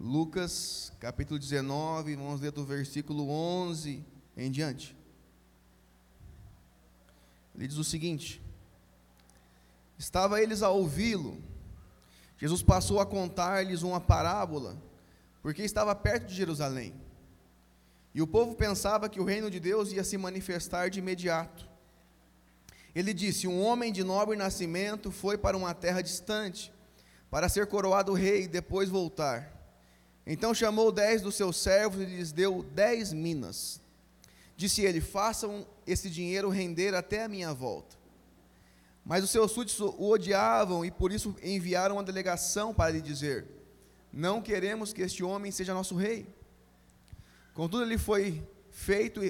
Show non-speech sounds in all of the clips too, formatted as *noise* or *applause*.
Lucas capítulo 19, vamos ler do versículo 11 em diante. Ele diz o seguinte: Estava eles a ouvi-lo, Jesus passou a contar-lhes uma parábola, porque estava perto de Jerusalém. E o povo pensava que o reino de Deus ia se manifestar de imediato. Ele disse: Um homem de nobre nascimento foi para uma terra distante, para ser coroado rei e depois voltar. Então chamou dez dos seus servos e lhes deu dez minas. Disse ele: Façam esse dinheiro render até a minha volta. Mas os seus súditos o odiavam e por isso enviaram uma delegação para lhe dizer: Não queremos que este homem seja nosso rei. Contudo ele foi feito,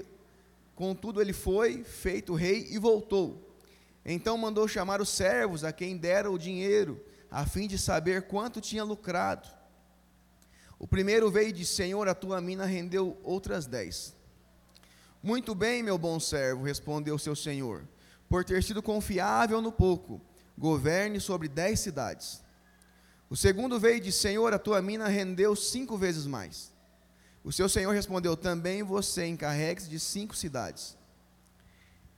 contudo ele foi feito rei e voltou. Então mandou chamar os servos a quem dera o dinheiro, a fim de saber quanto tinha lucrado. O primeiro veio e disse: Senhor, a tua mina rendeu outras dez. Muito bem, meu bom servo, respondeu seu senhor, por ter sido confiável no pouco, governe sobre dez cidades. O segundo veio e disse: Senhor, a tua mina rendeu cinco vezes mais. O seu senhor respondeu: Também você encarregue-se de cinco cidades.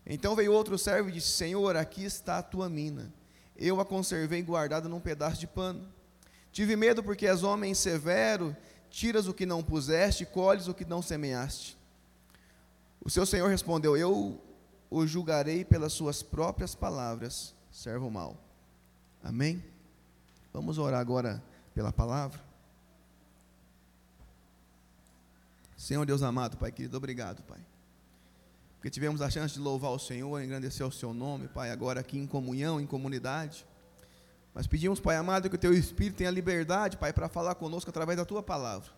Então veio outro servo e disse: Senhor, aqui está a tua mina. Eu a conservei guardada num pedaço de pano. Tive medo porque és homem severo, tiras o que não puseste, colhes o que não semeaste. O seu senhor respondeu: Eu o julgarei pelas suas próprias palavras, servo mau. Amém? Vamos orar agora pela palavra. Senhor Deus amado, Pai querido, obrigado, Pai. Porque tivemos a chance de louvar o Senhor, engrandecer o seu nome, Pai, agora aqui em comunhão, em comunidade. Mas pedimos, Pai amado, que o Teu Espírito tenha liberdade, Pai, para falar conosco através da Tua palavra.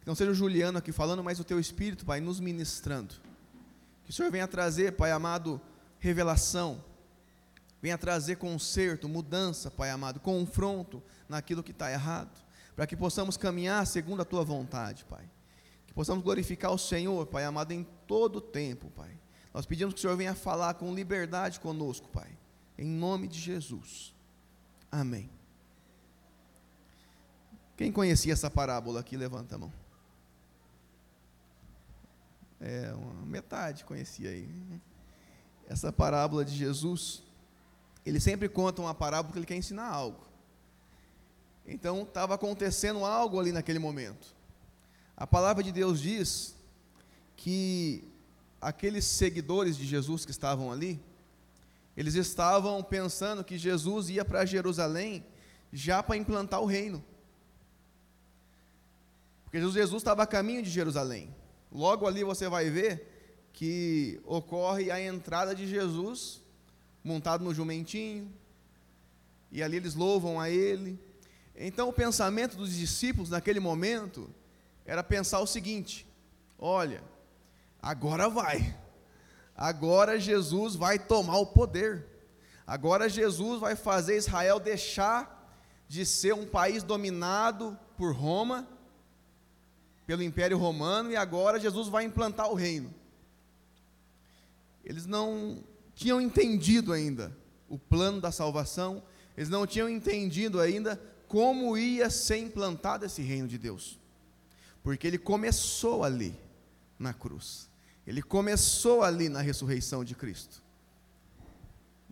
Que não seja o Juliano aqui falando, mas o Teu Espírito, Pai, nos ministrando. Que o Senhor venha trazer, Pai amado, revelação. Venha trazer conserto, mudança, Pai amado, confronto naquilo que está errado. Para que possamos caminhar segundo a Tua vontade, Pai. Que possamos glorificar o Senhor, Pai amado, em todo o tempo, Pai. Nós pedimos que o Senhor venha falar com liberdade conosco, Pai. Em nome de Jesus. Amém. Quem conhecia essa parábola aqui, levanta a mão. É, metade conhecia aí. Essa parábola de Jesus, ele sempre conta uma parábola porque ele quer ensinar algo. Então, estava acontecendo algo ali naquele momento. A palavra de Deus diz que aqueles seguidores de Jesus que estavam ali, eles estavam pensando que Jesus ia para Jerusalém já para implantar o reino. Porque Jesus estava a caminho de Jerusalém. Logo ali você vai ver que ocorre a entrada de Jesus montado no jumentinho, e ali eles louvam a ele. Então o pensamento dos discípulos naquele momento era pensar o seguinte: olha, agora vai agora Jesus vai tomar o poder. Agora Jesus vai fazer Israel deixar de ser um país dominado por Roma, pelo Império Romano, e agora Jesus vai implantar o reino. Eles não tinham entendido ainda o plano da salvação, eles não tinham entendido ainda como ia ser implantado esse reino de Deus, porque ele começou ali, na cruz. Ele começou ali na ressurreição de Cristo.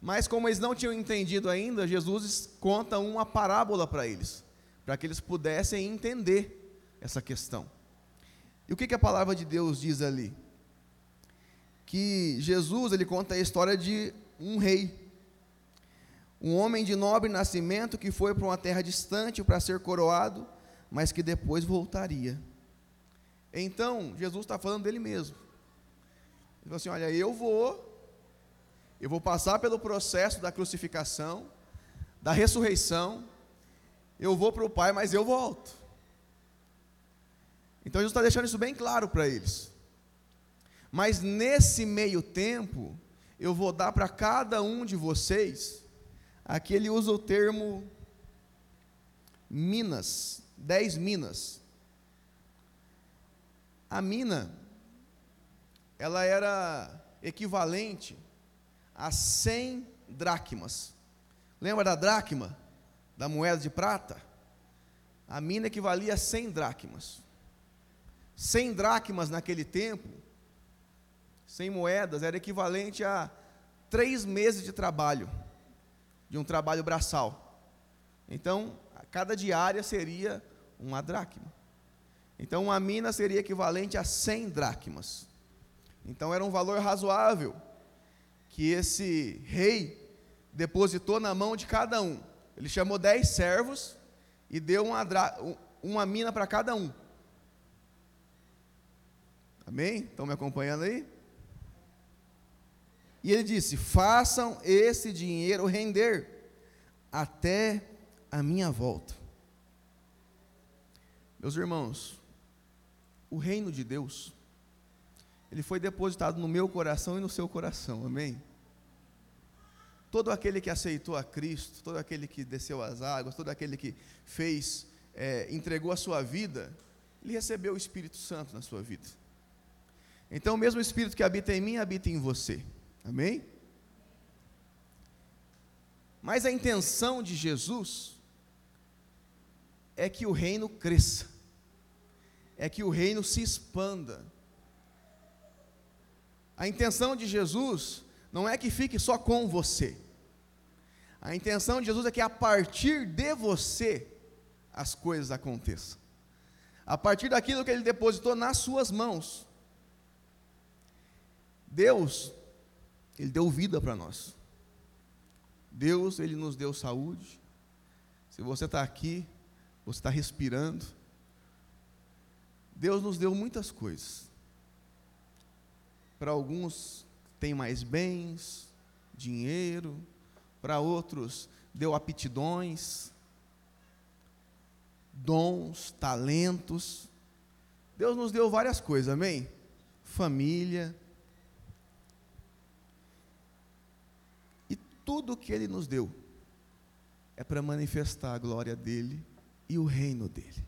Mas como eles não tinham entendido ainda, Jesus conta uma parábola para eles, para que eles pudessem entender essa questão. E o que, que a palavra de Deus diz ali? Que Jesus ele conta a história de um rei, um homem de nobre nascimento que foi para uma terra distante para ser coroado, mas que depois voltaria. Então, Jesus está falando dele mesmo. Ele falou assim: Olha, eu vou, eu vou passar pelo processo da crucificação, da ressurreição, eu vou para o Pai, mas eu volto. Então Jesus está deixando isso bem claro para eles. Mas nesse meio tempo, eu vou dar para cada um de vocês, aqui ele usa o termo minas, dez minas. A mina ela era equivalente a 100 dracmas. Lembra da dracma? Da moeda de prata? a mina equivalia a 100 dracmas. 100 dracmas naquele tempo, 100 moedas, era equivalente a três meses de trabalho, de um trabalho braçal. Então, cada diária seria uma dracma. Então, uma mina seria equivalente a 100 dracmas. Então, era um valor razoável que esse rei depositou na mão de cada um. Ele chamou dez servos e deu uma, uma mina para cada um. Amém? Estão me acompanhando aí? E ele disse: façam esse dinheiro render até a minha volta. Meus irmãos, o reino de Deus, ele foi depositado no meu coração e no seu coração, amém? todo aquele que aceitou a Cristo, todo aquele que desceu as águas, todo aquele que fez, é, entregou a sua vida, ele recebeu o Espírito Santo na sua vida. Então, o mesmo Espírito que habita em mim, habita em você. Amém? Mas a intenção de Jesus é que o reino cresça, é que o reino se expanda. A intenção de Jesus não é que fique só com você. A intenção de Jesus é que a partir de você as coisas aconteçam. A partir daquilo que ele depositou nas suas mãos. Deus, ele deu vida para nós. Deus, ele nos deu saúde. Se você está aqui, você está respirando. Deus nos deu muitas coisas. Para alguns, tem mais bens, dinheiro, para outros deu aptidões, dons, talentos. Deus nos deu várias coisas, amém? Família. E tudo que Ele nos deu é para manifestar a glória dEle e o reino dEle.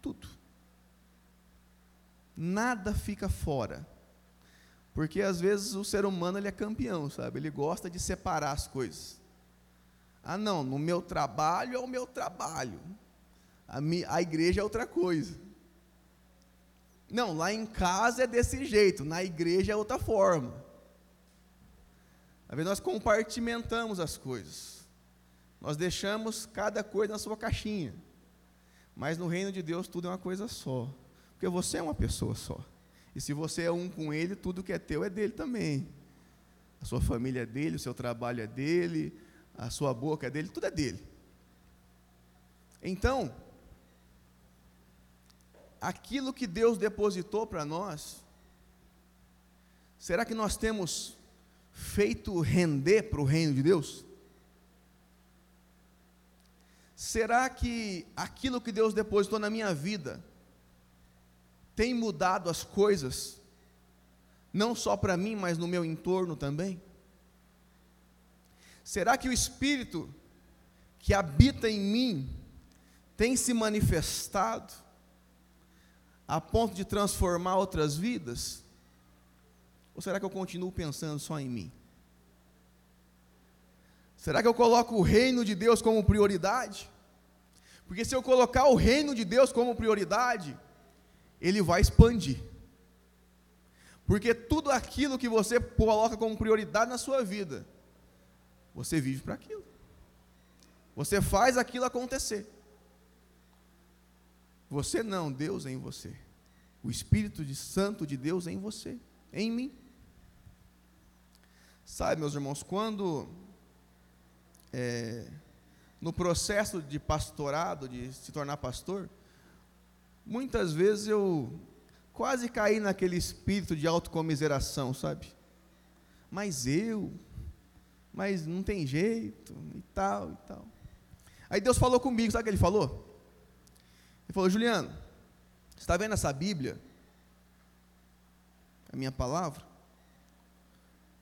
Tudo. Nada fica fora. Porque às vezes o ser humano ele é campeão, sabe? Ele gosta de separar as coisas. Ah, não, no meu trabalho é o meu trabalho. A, mi, a igreja é outra coisa. Não, lá em casa é desse jeito, na igreja é outra forma. Às vezes nós compartimentamos as coisas. Nós deixamos cada coisa na sua caixinha. Mas no reino de Deus tudo é uma coisa só. Porque você é uma pessoa só. E se você é um com ele, tudo que é teu é dele também. A sua família é dele, o seu trabalho é dele, a sua boca é dele, tudo é dele. Então, aquilo que Deus depositou para nós, será que nós temos feito render para o reino de Deus? Será que aquilo que Deus depositou na minha vida tem mudado as coisas, não só para mim, mas no meu entorno também? Será que o Espírito que habita em mim tem se manifestado a ponto de transformar outras vidas? Ou será que eu continuo pensando só em mim? Será que eu coloco o reino de Deus como prioridade? Porque se eu colocar o reino de Deus como prioridade, ele vai expandir. Porque tudo aquilo que você coloca como prioridade na sua vida, você vive para aquilo. Você faz aquilo acontecer. Você não, Deus é em você. O Espírito de Santo de Deus é em você, em mim. Sabe, meus irmãos, quando é, no processo de pastorado, de se tornar pastor, muitas vezes eu quase caí naquele espírito de autocomiseração, sabe? Mas eu, mas não tem jeito, e tal, e tal. Aí Deus falou comigo, sabe o que ele falou? Ele falou, Juliano, você está vendo essa Bíblia? A minha palavra?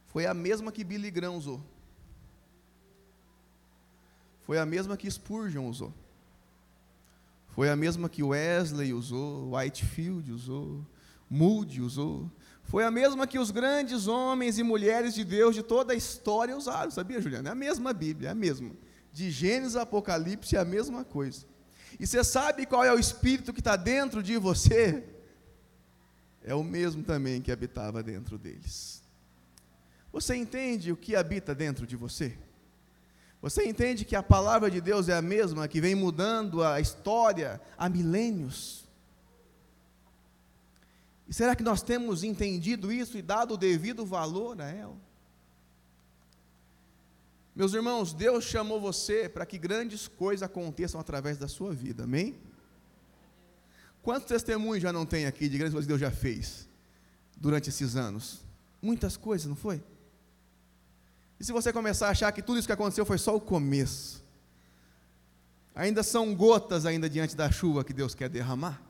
Foi a mesma que Billy Graham usou. Foi a mesma que Spurgeon usou. Foi a mesma que Wesley usou, Whitefield usou, Moody usou, foi a mesma que os grandes homens e mulheres de Deus de toda a história usaram, sabia, Juliana? É a mesma Bíblia, é a mesma. De Gênesis a Apocalipse é a mesma coisa. E você sabe qual é o espírito que está dentro de você? É o mesmo também que habitava dentro deles. Você entende o que habita dentro de você? Você entende que a palavra de Deus é a mesma que vem mudando a história há milênios? E será que nós temos entendido isso e dado o devido valor a ela? Meus irmãos, Deus chamou você para que grandes coisas aconteçam através da sua vida, amém? Quantos testemunhos já não tem aqui de grandes coisas que Deus já fez durante esses anos? Muitas coisas, não foi? E se você começar a achar que tudo isso que aconteceu foi só o começo, ainda são gotas ainda diante da chuva que Deus quer derramar?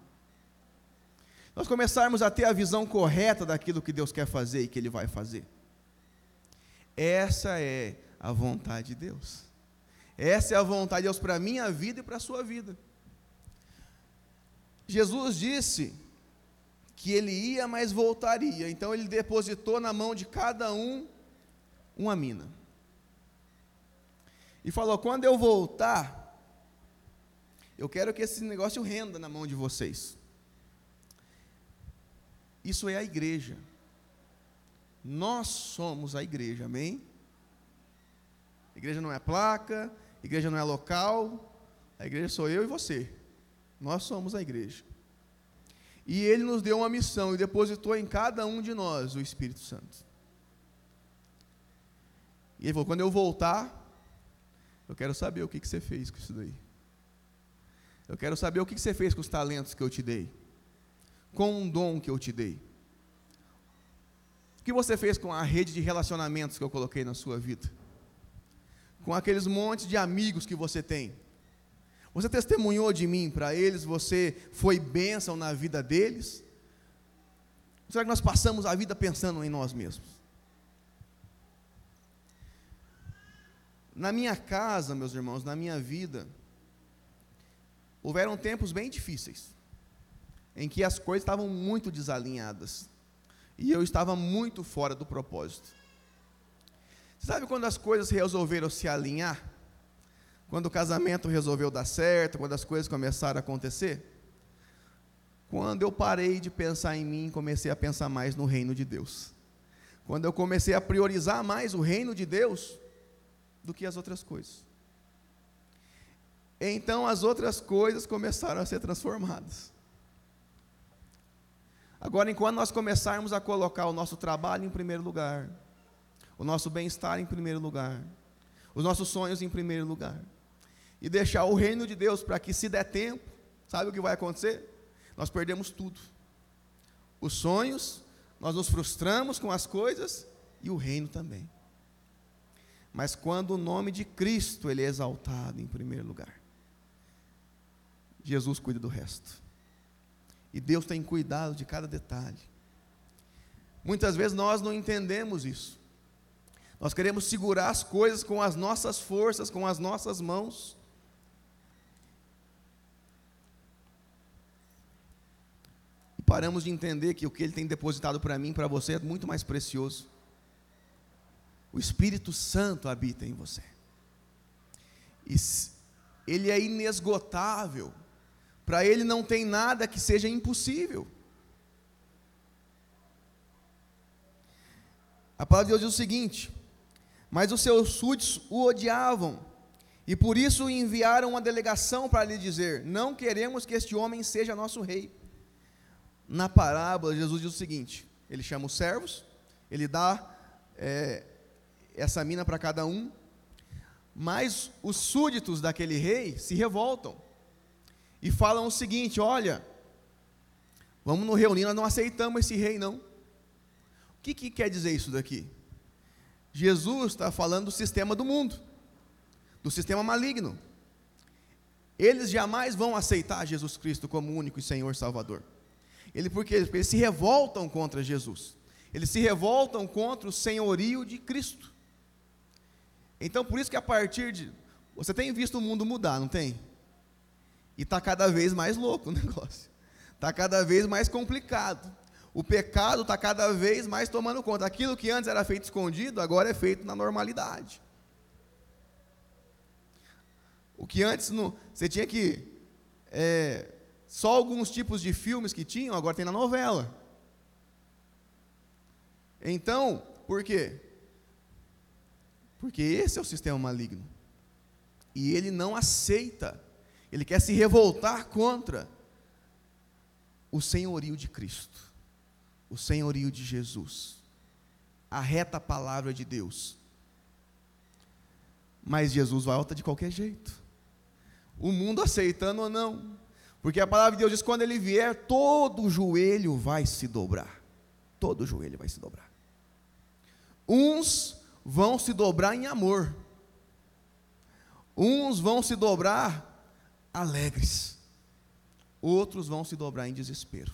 Nós começarmos a ter a visão correta daquilo que Deus quer fazer e que Ele vai fazer. Essa é a vontade de Deus. Essa é a vontade de Deus para a minha vida e para a sua vida. Jesus disse que ele ia, mas voltaria. Então ele depositou na mão de cada um uma mina. E falou: quando eu voltar, eu quero que esse negócio renda na mão de vocês. Isso é a igreja. Nós somos a igreja, amém? igreja não é placa, igreja não é local, a igreja sou eu e você. Nós somos a igreja. E ele nos deu uma missão e depositou em cada um de nós o Espírito Santo. E ele falou: quando eu voltar, eu quero saber o que, que você fez com isso daí. Eu quero saber o que, que você fez com os talentos que eu te dei, com um dom que eu te dei. O que você fez com a rede de relacionamentos que eu coloquei na sua vida? com aqueles montes de amigos que você tem. Você testemunhou de mim para eles, você foi bênção na vida deles? Será que nós passamos a vida pensando em nós mesmos? Na minha casa, meus irmãos, na minha vida, houveram tempos bem difíceis, em que as coisas estavam muito desalinhadas, e eu estava muito fora do propósito. Sabe quando as coisas resolveram se alinhar? Quando o casamento resolveu dar certo, quando as coisas começaram a acontecer? Quando eu parei de pensar em mim e comecei a pensar mais no reino de Deus. Quando eu comecei a priorizar mais o reino de Deus do que as outras coisas. Então as outras coisas começaram a ser transformadas. Agora, enquanto nós começarmos a colocar o nosso trabalho em primeiro lugar, o nosso bem-estar em primeiro lugar, os nossos sonhos em primeiro lugar, e deixar o reino de Deus para que, se der tempo, sabe o que vai acontecer? Nós perdemos tudo. Os sonhos, nós nos frustramos com as coisas e o reino também. Mas quando o nome de Cristo ele é exaltado em primeiro lugar, Jesus cuida do resto. E Deus tem cuidado de cada detalhe. Muitas vezes nós não entendemos isso. Nós queremos segurar as coisas com as nossas forças, com as nossas mãos. E paramos de entender que o que Ele tem depositado para mim para você é muito mais precioso. O Espírito Santo habita em você. E ele é inesgotável. Para ele não tem nada que seja impossível. A palavra de Deus diz o seguinte: mas os seus súditos o odiavam, e por isso enviaram uma delegação para lhe dizer: Não queremos que este homem seja nosso rei. Na parábola, Jesus diz o seguinte: Ele chama os servos, ele dá é, essa mina para cada um, mas os súditos daquele rei se revoltam e falam o seguinte: Olha, vamos nos reunir, nós não aceitamos esse rei, não. O que, que quer dizer isso daqui? Jesus está falando do sistema do mundo, do sistema maligno. Eles jamais vão aceitar Jesus Cristo como único e Senhor Salvador. Ele porque, porque eles se revoltam contra Jesus. Eles se revoltam contra o senhorio de Cristo. Então, por isso que a partir de. Você tem visto o mundo mudar, não tem? E está cada vez mais louco *laughs* o negócio. Está cada vez mais complicado o pecado está cada vez mais tomando conta. Aquilo que antes era feito escondido, agora é feito na normalidade. O que antes você tinha que é, só alguns tipos de filmes que tinham, agora tem na novela. Então, por quê? Porque esse é o sistema maligno. E ele não aceita, ele quer se revoltar contra o senhorio de Cristo, o senhorio de Jesus, a reta palavra de Deus. Mas Jesus volta de qualquer jeito. O mundo aceitando ou não. Porque a palavra de Deus diz: quando ele vier, todo joelho vai se dobrar. Todo joelho vai se dobrar. Uns vão se dobrar em amor, uns vão se dobrar alegres, outros vão se dobrar em desespero,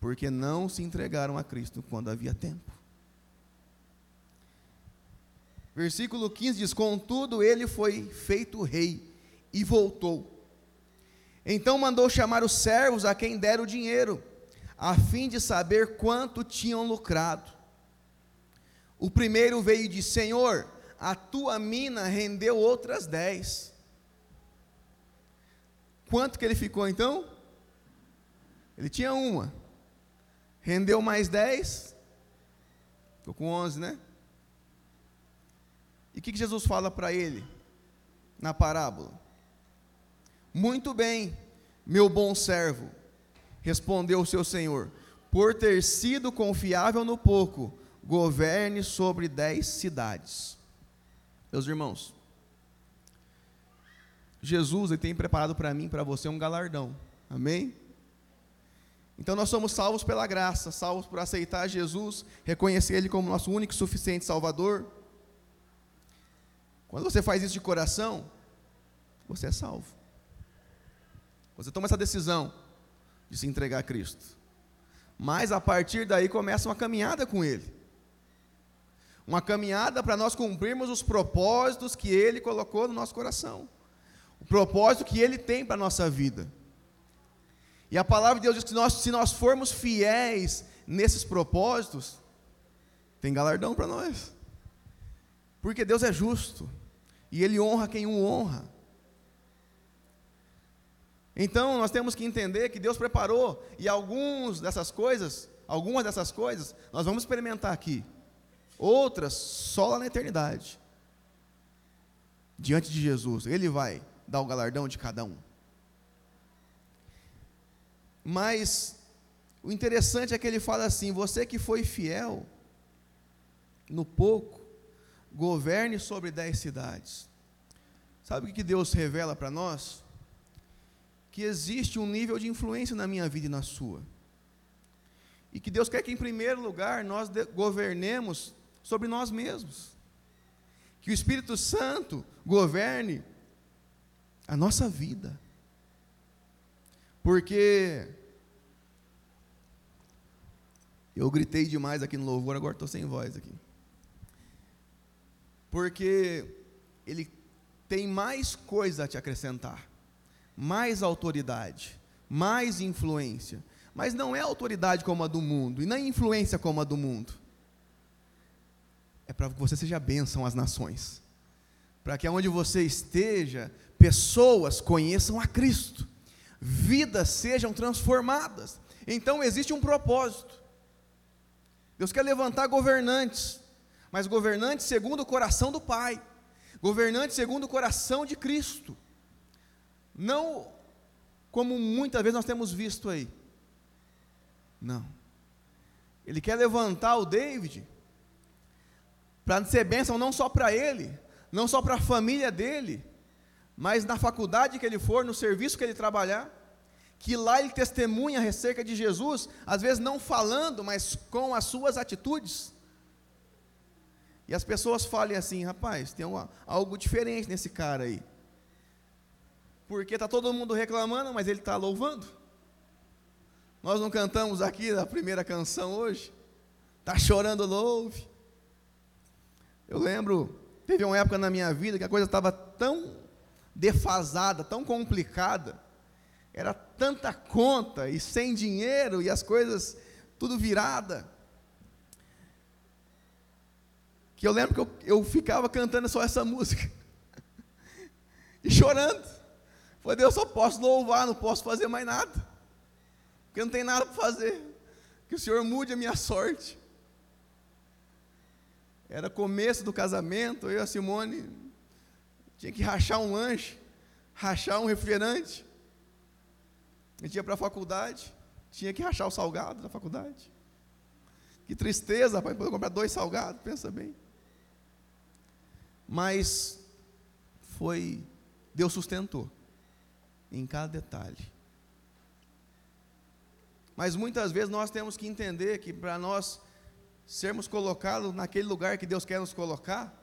porque não se entregaram a Cristo quando havia tempo. Versículo 15 diz: Contudo, ele foi feito rei e voltou. Então mandou chamar os servos a quem deram o dinheiro, a fim de saber quanto tinham lucrado. O primeiro veio e disse: Senhor, a tua mina rendeu outras dez. Quanto que ele ficou então? Ele tinha uma. Rendeu mais dez. Ficou com onze, né? E o que, que Jesus fala para ele na parábola? Muito bem, meu bom servo, respondeu o seu senhor, por ter sido confiável no pouco, governe sobre dez cidades. Meus irmãos, Jesus ele tem preparado para mim, para você, um galardão. Amém? Então nós somos salvos pela graça, salvos por aceitar Jesus, reconhecer Ele como nosso único e suficiente Salvador. Quando você faz isso de coração, você é salvo. Você toma essa decisão de se entregar a Cristo. Mas a partir daí começa uma caminhada com Ele. Uma caminhada para nós cumprirmos os propósitos que Ele colocou no nosso coração. O propósito que Ele tem para a nossa vida. E a palavra de Deus diz que nós, se nós formos fiéis nesses propósitos, tem galardão para nós. Porque Deus é justo. E Ele honra quem o honra. Então nós temos que entender que Deus preparou e alguns dessas coisas, algumas dessas coisas, nós vamos experimentar aqui. Outras só lá na eternidade. Diante de Jesus, ele vai dar o galardão de cada um. Mas o interessante é que ele fala assim: você que foi fiel no pouco, governe sobre dez cidades. Sabe o que Deus revela para nós? Que existe um nível de influência na minha vida e na sua. E que Deus quer que, em primeiro lugar, nós governemos sobre nós mesmos. Que o Espírito Santo governe a nossa vida. Porque eu gritei demais aqui no louvor, agora estou sem voz aqui. Porque ele tem mais coisa a te acrescentar, mais autoridade, mais influência. Mas não é autoridade como a do mundo, e nem influência como a do mundo. É para que você seja bênção às nações. Para que aonde você esteja, pessoas conheçam a Cristo, vidas sejam transformadas. Então existe um propósito. Deus quer levantar governantes, mas governantes segundo o coração do Pai, governantes segundo o coração de Cristo. Não como muitas vezes nós temos visto aí. Não. Ele quer levantar o David para ser bênção não só para ele, não só para a família dele, mas na faculdade que ele for, no serviço que ele trabalhar, que lá ele testemunha acerca de Jesus, às vezes não falando, mas com as suas atitudes. E as pessoas falem assim, rapaz, tem uma, algo diferente nesse cara aí. Porque está todo mundo reclamando, mas ele está louvando. Nós não cantamos aqui na primeira canção hoje. Está chorando, louve. Eu lembro, teve uma época na minha vida que a coisa estava tão defasada, tão complicada, era tanta conta e sem dinheiro e as coisas tudo virada, que eu lembro que eu, eu ficava cantando só essa *laughs* música e chorando, Falei, Deus, só posso louvar, não posso fazer mais nada. Porque não tem nada para fazer. Que o Senhor mude a minha sorte. Era começo do casamento, eu e a Simone tinha que rachar um lanche, rachar um refrigerante. A gente ia para a faculdade, tinha que rachar o salgado da faculdade. Que tristeza, rapaz, poder comprar dois salgados, pensa bem. Mas foi, Deus sustentou em cada detalhe. Mas muitas vezes nós temos que entender que para nós sermos colocados naquele lugar que Deus quer nos colocar,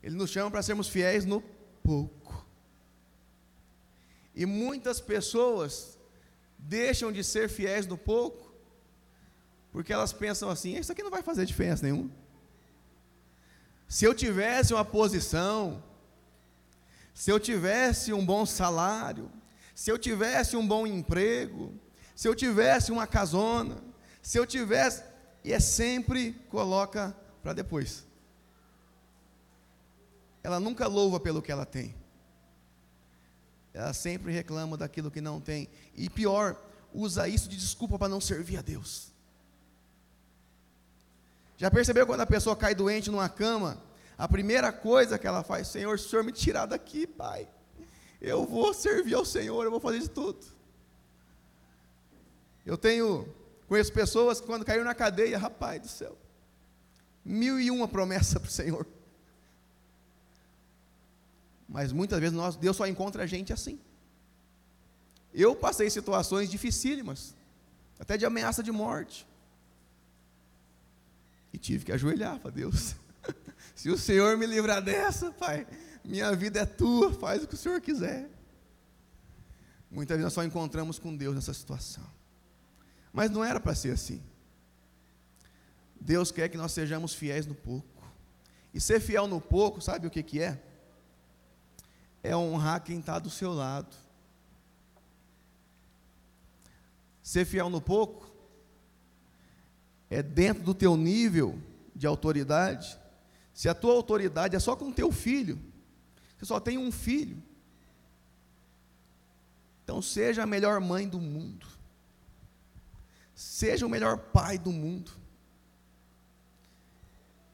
Ele nos chama para sermos fiéis no pouco. E muitas pessoas deixam de ser fiéis no pouco, porque elas pensam assim: isso aqui não vai fazer diferença nenhuma. Se eu tivesse uma posição, se eu tivesse um bom salário, se eu tivesse um bom emprego, se eu tivesse uma casona, se eu tivesse. E é sempre coloca para depois. Ela nunca louva pelo que ela tem. Ela sempre reclama daquilo que não tem. E pior, usa isso de desculpa para não servir a Deus. Já percebeu quando a pessoa cai doente numa cama? A primeira coisa que ela faz, Senhor, se o Senhor me tirar daqui, Pai, eu vou servir ao Senhor, eu vou fazer de tudo. Eu tenho, conheço pessoas que quando caíram na cadeia, rapaz do céu, mil e uma promessa para o Senhor. Mas muitas vezes nós, Deus só encontra a gente assim. Eu passei situações dificílimas, até de ameaça de morte. E tive que ajoelhar para Deus. *laughs* Se o Senhor me livrar dessa, Pai, minha vida é tua, faz o que o Senhor quiser. Muitas vezes nós só encontramos com Deus nessa situação. Mas não era para ser assim. Deus quer que nós sejamos fiéis no pouco. E ser fiel no pouco, sabe o que, que é? É honrar quem está do seu lado. Ser fiel no pouco é dentro do teu nível de autoridade. Se a tua autoridade é só com teu filho, você só tem um filho. Então seja a melhor mãe do mundo. Seja o melhor pai do mundo.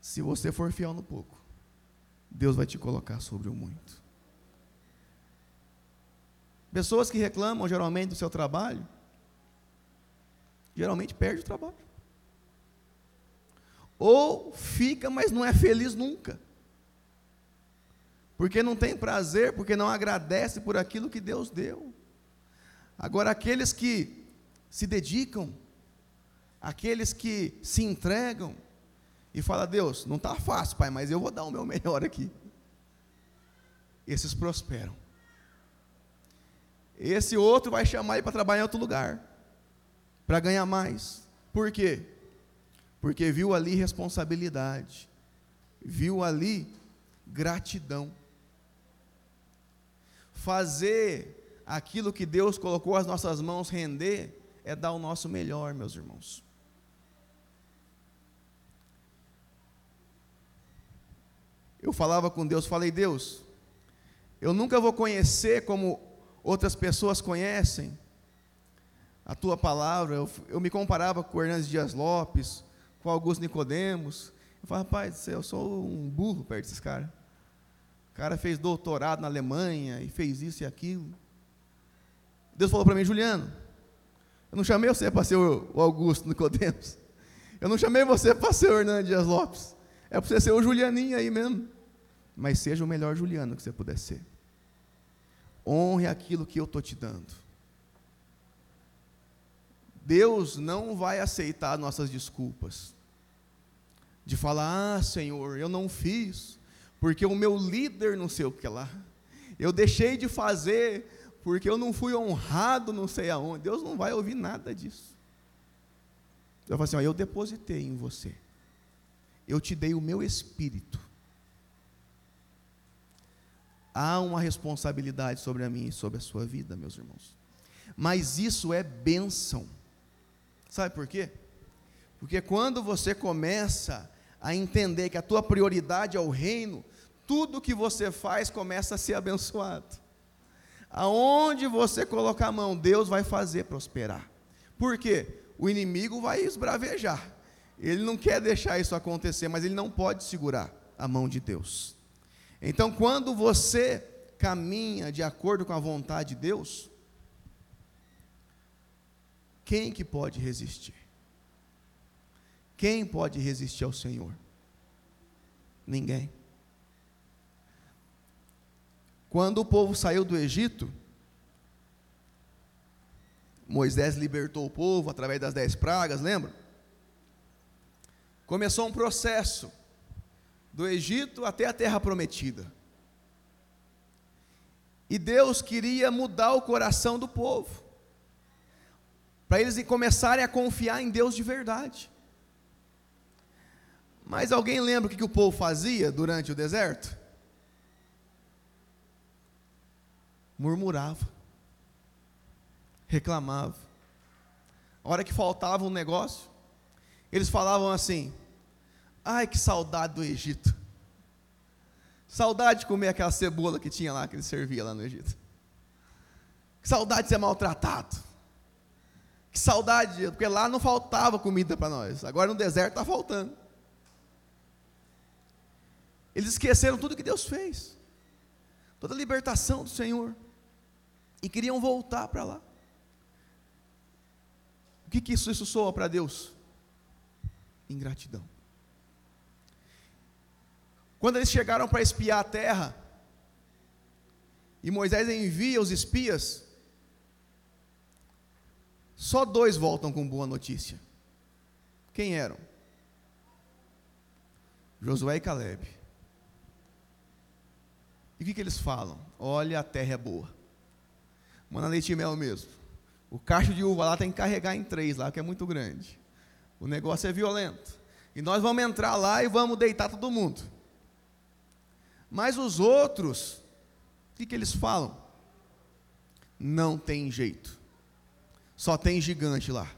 Se você for fiel no pouco, Deus vai te colocar sobre o muito. Pessoas que reclamam geralmente do seu trabalho, geralmente perde o trabalho. Ou fica, mas não é feliz nunca porque não tem prazer, porque não agradece por aquilo que Deus deu. Agora, aqueles que se dedicam, aqueles que se entregam e falam: Deus, não está fácil, Pai, mas eu vou dar o meu melhor aqui. Esses prosperam. Esse outro vai chamar ele para trabalhar em outro lugar, para ganhar mais. Por quê? Porque viu ali responsabilidade, viu ali gratidão fazer aquilo que Deus colocou as nossas mãos render, é dar o nosso melhor, meus irmãos. Eu falava com Deus, falei, Deus, eu nunca vou conhecer como outras pessoas conhecem a tua palavra. Eu, eu me comparava com o Hernandes Dias Lopes, com Augusto Nicodemos. Eu falava, rapaz, eu sou um burro perto desses caras. O cara fez doutorado na Alemanha e fez isso e aquilo. Deus falou para mim, Juliano, eu não chamei você para ser o Augusto Nicodemos. Eu não chamei você para ser o Hernandes Dias Lopes. É para você ser o Julianinho aí mesmo. Mas seja o melhor Juliano que você puder ser. Honre aquilo que eu estou te dando. Deus não vai aceitar nossas desculpas. De falar, ah, Senhor, eu não fiz porque o meu líder não sei o que lá. Eu deixei de fazer porque eu não fui honrado não sei aonde. Deus não vai ouvir nada disso. Eu falo assim, ó, eu depositei em você. Eu te dei o meu espírito. Há uma responsabilidade sobre a minha e sobre a sua vida, meus irmãos. Mas isso é bênção. Sabe por quê? Porque quando você começa a entender que a tua prioridade é o reino, tudo que você faz começa a ser abençoado. Aonde você colocar a mão, Deus vai fazer prosperar. Por quê? O inimigo vai esbravejar. Ele não quer deixar isso acontecer, mas ele não pode segurar a mão de Deus. Então, quando você caminha de acordo com a vontade de Deus, quem que pode resistir? Quem pode resistir ao Senhor? Ninguém. Quando o povo saiu do Egito, Moisés libertou o povo através das dez pragas, lembra? Começou um processo do Egito até a terra prometida. E Deus queria mudar o coração do povo, para eles começarem a confiar em Deus de verdade. Mas alguém lembra o que, o povo fazia durante o deserto? murmurava, reclamava. A hora que faltava um negócio, eles falavam assim: ai que saudade do Egito. Saudade de comer aquela cebola que tinha lá, que ele servia lá no Egito. Que saudade de ser maltratado. Que saudade, porque lá não faltava comida para nós. Agora no deserto está faltando. Eles esqueceram tudo que Deus fez. Toda a libertação do Senhor e queriam voltar para lá. O que, que isso, isso soa para Deus? Ingratidão. Quando eles chegaram para espiar a terra, e Moisés envia os espias, só dois voltam com boa notícia. Quem eram? Josué e Caleb. E o que, que eles falam? Olha, a terra é boa. Manda leite e mel mesmo. O cacho de uva lá tem que carregar em três lá, que é muito grande. O negócio é violento. E nós vamos entrar lá e vamos deitar todo mundo. Mas os outros, o que, que eles falam? Não tem jeito. Só tem gigante lá.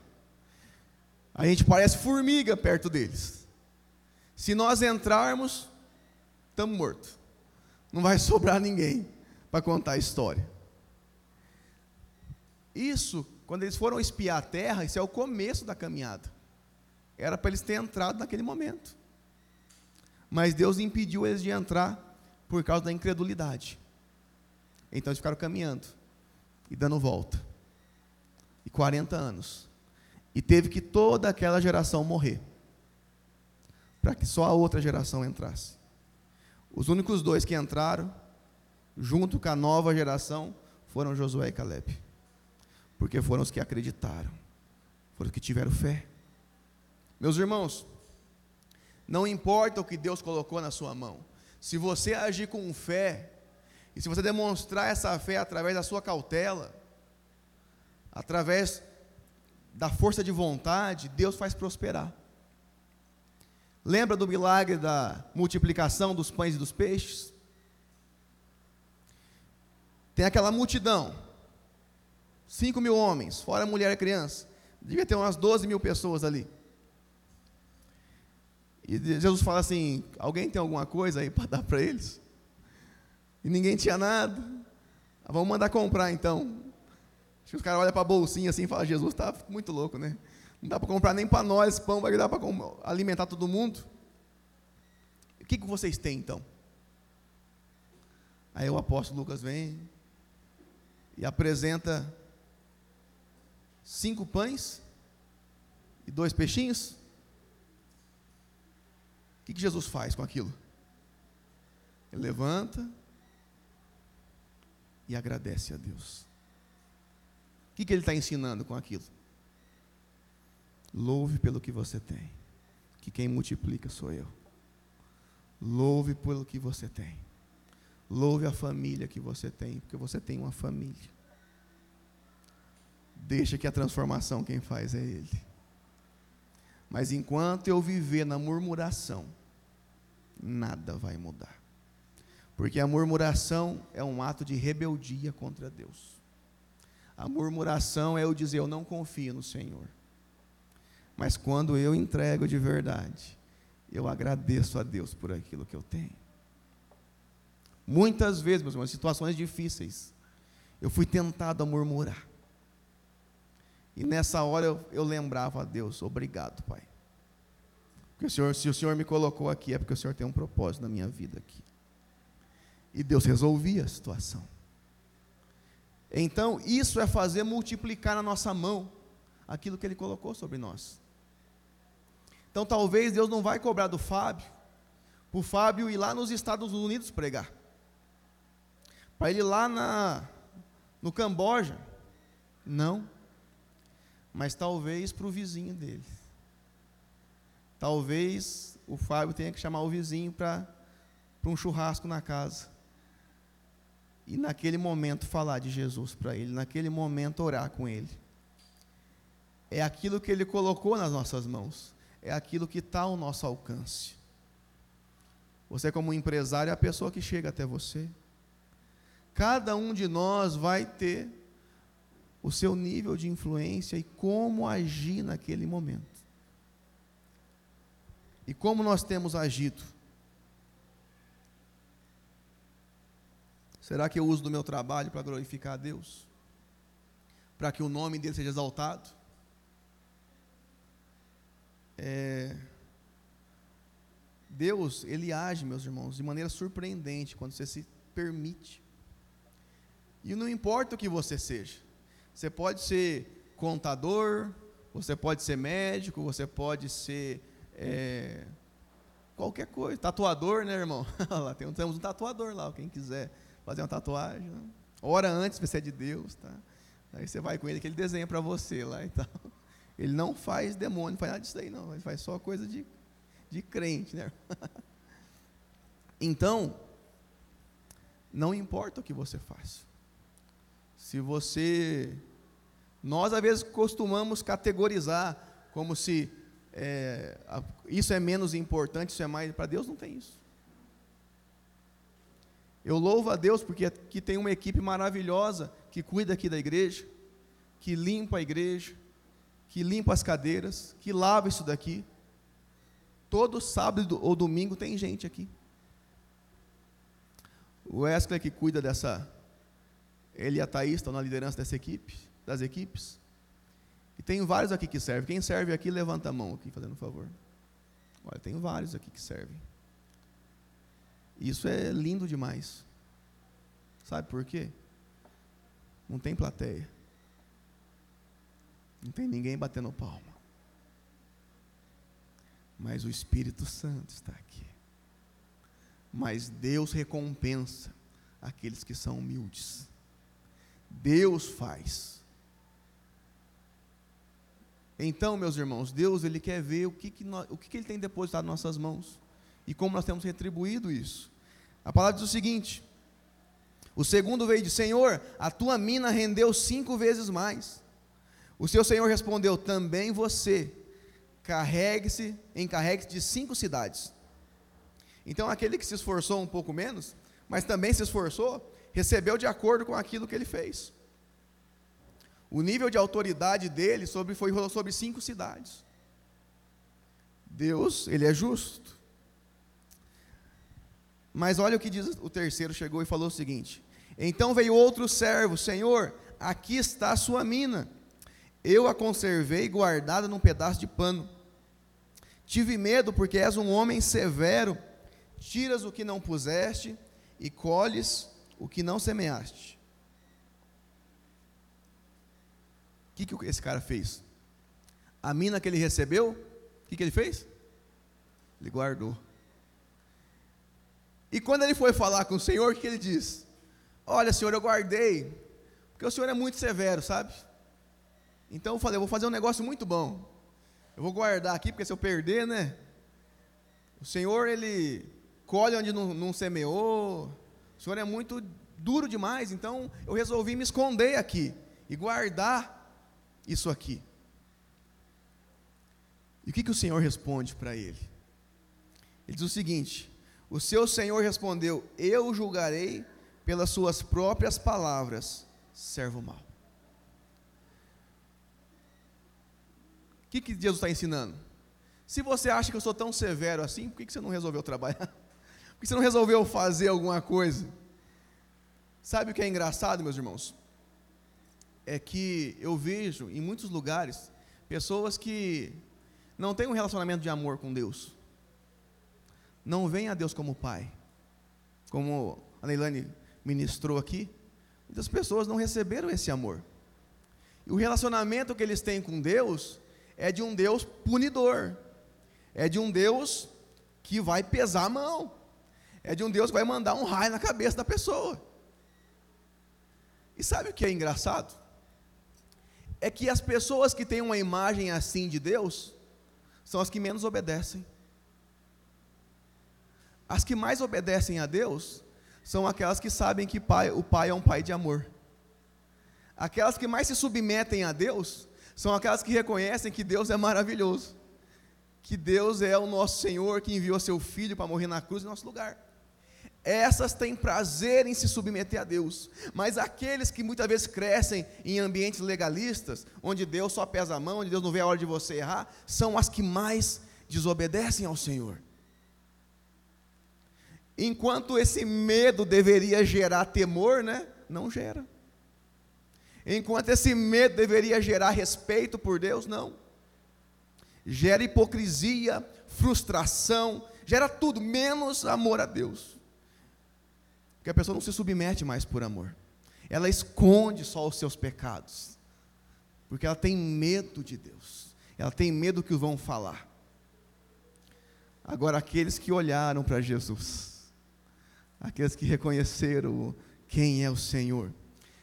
A gente parece formiga perto deles. Se nós entrarmos, estamos mortos. Não vai *laughs* sobrar ninguém para contar a história. Isso, quando eles foram espiar a terra, isso é o começo da caminhada. Era para eles terem entrado naquele momento. Mas Deus impediu eles de entrar por causa da incredulidade. Então eles ficaram caminhando e dando volta. E 40 anos. E teve que toda aquela geração morrer. Para que só a outra geração entrasse. Os únicos dois que entraram, junto com a nova geração, foram Josué e Caleb porque foram os que acreditaram, foram os que tiveram fé. Meus irmãos, não importa o que Deus colocou na sua mão, se você agir com fé, e se você demonstrar essa fé através da sua cautela, através da força de vontade, Deus faz prosperar. Lembra do milagre da multiplicação dos pães e dos peixes? Tem aquela multidão, 5 mil homens, fora mulher e criança. Devia ter umas 12 mil pessoas ali. E Jesus fala assim: alguém tem alguma coisa aí para dar para eles? E ninguém tinha nada. Ah, vamos mandar comprar então. Acho que os caras olham para a bolsinha assim e falam: Jesus está muito louco, né? Não dá para comprar nem para nós pão, vai dar para alimentar todo mundo. O que, que vocês têm então? Aí o apóstolo Lucas vem e apresenta cinco pães e dois peixinhos. Que, que Jesus faz com aquilo? Ele levanta e agradece a Deus. O que, que ele está ensinando com aquilo? Louve pelo que você tem, que quem multiplica sou eu. Louve pelo que você tem. Louve a família que você tem, porque você tem uma família. Deixa que a transformação quem faz é Ele. Mas enquanto eu viver na murmuração, nada vai mudar. Porque a murmuração é um ato de rebeldia contra Deus. A murmuração é eu dizer eu não confio no Senhor. Mas quando eu entrego de verdade, eu agradeço a Deus por aquilo que eu tenho. Muitas vezes, meus irmãos, situações difíceis, eu fui tentado a murmurar. E nessa hora eu, eu lembrava a Deus, obrigado, Pai. Porque o Senhor, se o Senhor me colocou aqui, é porque o Senhor tem um propósito na minha vida aqui. E Deus resolvia a situação. Então, isso é fazer multiplicar na nossa mão aquilo que Ele colocou sobre nós. Então, talvez Deus não vai cobrar do Fábio, para o Fábio ir lá nos Estados Unidos pregar, para ele ir lá na, no Camboja, não, mas talvez para o vizinho dele. Talvez o Fábio tenha que chamar o vizinho para um churrasco na casa e naquele momento falar de Jesus para ele, naquele momento orar com ele. É aquilo que ele colocou nas nossas mãos, é aquilo que está ao nosso alcance. Você, como empresário, é a pessoa que chega até você. Cada um de nós vai ter o seu nível de influência e como agir naquele momento. E como nós temos agido Será que eu uso do meu trabalho para glorificar a Deus? Para que o nome dele seja exaltado? É... Deus, ele age, meus irmãos, de maneira surpreendente quando você se permite. E não importa o que você seja. Você pode ser contador, você pode ser médico, você pode ser é, qualquer coisa. Tatuador, né, irmão? *laughs* lá, temos um tatuador lá, quem quiser fazer uma tatuagem. Né? Ora antes, você é de Deus, tá? Aí você vai com ele que ele desenha para você lá e *laughs* tal. Ele não faz demônio, não faz nada disso aí não, ele faz só coisa de, de crente, né? *laughs* Então, não importa o que você faz. Se você. Nós, às vezes, costumamos categorizar como se é, isso é menos importante, isso é mais. Para Deus não tem isso. Eu louvo a Deus porque aqui tem uma equipe maravilhosa que cuida aqui da igreja, que limpa a igreja, que limpa as cadeiras, que lava isso daqui. Todo sábado ou domingo tem gente aqui. O Wesley que cuida dessa, ele e a Thaís estão na liderança dessa equipe, das equipes. E tem vários aqui que servem. Quem serve aqui, levanta a mão aqui, fazendo um favor. Olha, tem vários aqui que servem. Isso é lindo demais. Sabe por quê? Não tem plateia. Não tem ninguém batendo palma. Mas o Espírito Santo está aqui. Mas Deus recompensa aqueles que são humildes. Deus faz. Então, meus irmãos, Deus ele quer ver o que, que, nós, o que, que Ele tem depositado nas nossas mãos e como nós temos retribuído isso. A palavra diz o seguinte: o segundo veio de Senhor, a tua mina rendeu cinco vezes mais. O seu Senhor respondeu: também você, carregue-se, encarregue-se de cinco cidades. Então aquele que se esforçou um pouco menos, mas também se esforçou, recebeu de acordo com aquilo que ele fez. O nível de autoridade dele sobre, foi sobre cinco cidades. Deus, ele é justo. Mas olha o que diz o terceiro, chegou e falou o seguinte: Então veio outro servo, Senhor, aqui está a sua mina. Eu a conservei guardada num pedaço de pano. Tive medo, porque és um homem severo, tiras o que não puseste e colhes o que não semeaste. O que, que esse cara fez? A mina que ele recebeu, o que, que ele fez? Ele guardou. E quando ele foi falar com o Senhor, o que ele diz? Olha, Senhor, eu guardei, porque o Senhor é muito severo, sabe? Então eu falei, eu vou fazer um negócio muito bom. Eu vou guardar aqui, porque se eu perder, né? O Senhor, ele colhe onde não, não semeou. O Senhor é muito duro demais, então eu resolvi me esconder aqui e guardar isso aqui. E o que, que o Senhor responde para ele? Ele diz o seguinte: o seu senhor respondeu: Eu julgarei pelas suas próprias palavras, servo mau. O que, que Jesus está ensinando? Se você acha que eu sou tão severo assim, por que, que você não resolveu trabalhar? *laughs* Por que você não resolveu fazer alguma coisa? Sabe o que é engraçado, meus irmãos? É que eu vejo em muitos lugares pessoas que não têm um relacionamento de amor com Deus. Não veem a Deus como Pai. Como a Leilane ministrou aqui, muitas pessoas não receberam esse amor. E o relacionamento que eles têm com Deus é de um Deus punidor, é de um Deus que vai pesar a mão, é de um Deus que vai mandar um raio na cabeça da pessoa. E sabe o que é engraçado? É que as pessoas que têm uma imagem assim de Deus são as que menos obedecem. As que mais obedecem a Deus são aquelas que sabem que pai, o Pai é um Pai de amor. Aquelas que mais se submetem a Deus são aquelas que reconhecem que Deus é maravilhoso, que Deus é o nosso Senhor que enviou seu Filho para morrer na cruz em nosso lugar. Essas têm prazer em se submeter a Deus, mas aqueles que muitas vezes crescem em ambientes legalistas, onde Deus só pesa a mão, onde Deus não vê a hora de você errar, são as que mais desobedecem ao Senhor. Enquanto esse medo deveria gerar temor, né? Não gera. Enquanto esse medo deveria gerar respeito por Deus, não. Gera hipocrisia, frustração, gera tudo, menos amor a Deus. Porque a pessoa não se submete mais por amor. Ela esconde só os seus pecados. Porque ela tem medo de Deus. Ela tem medo que o vão falar. Agora, aqueles que olharam para Jesus, aqueles que reconheceram quem é o Senhor,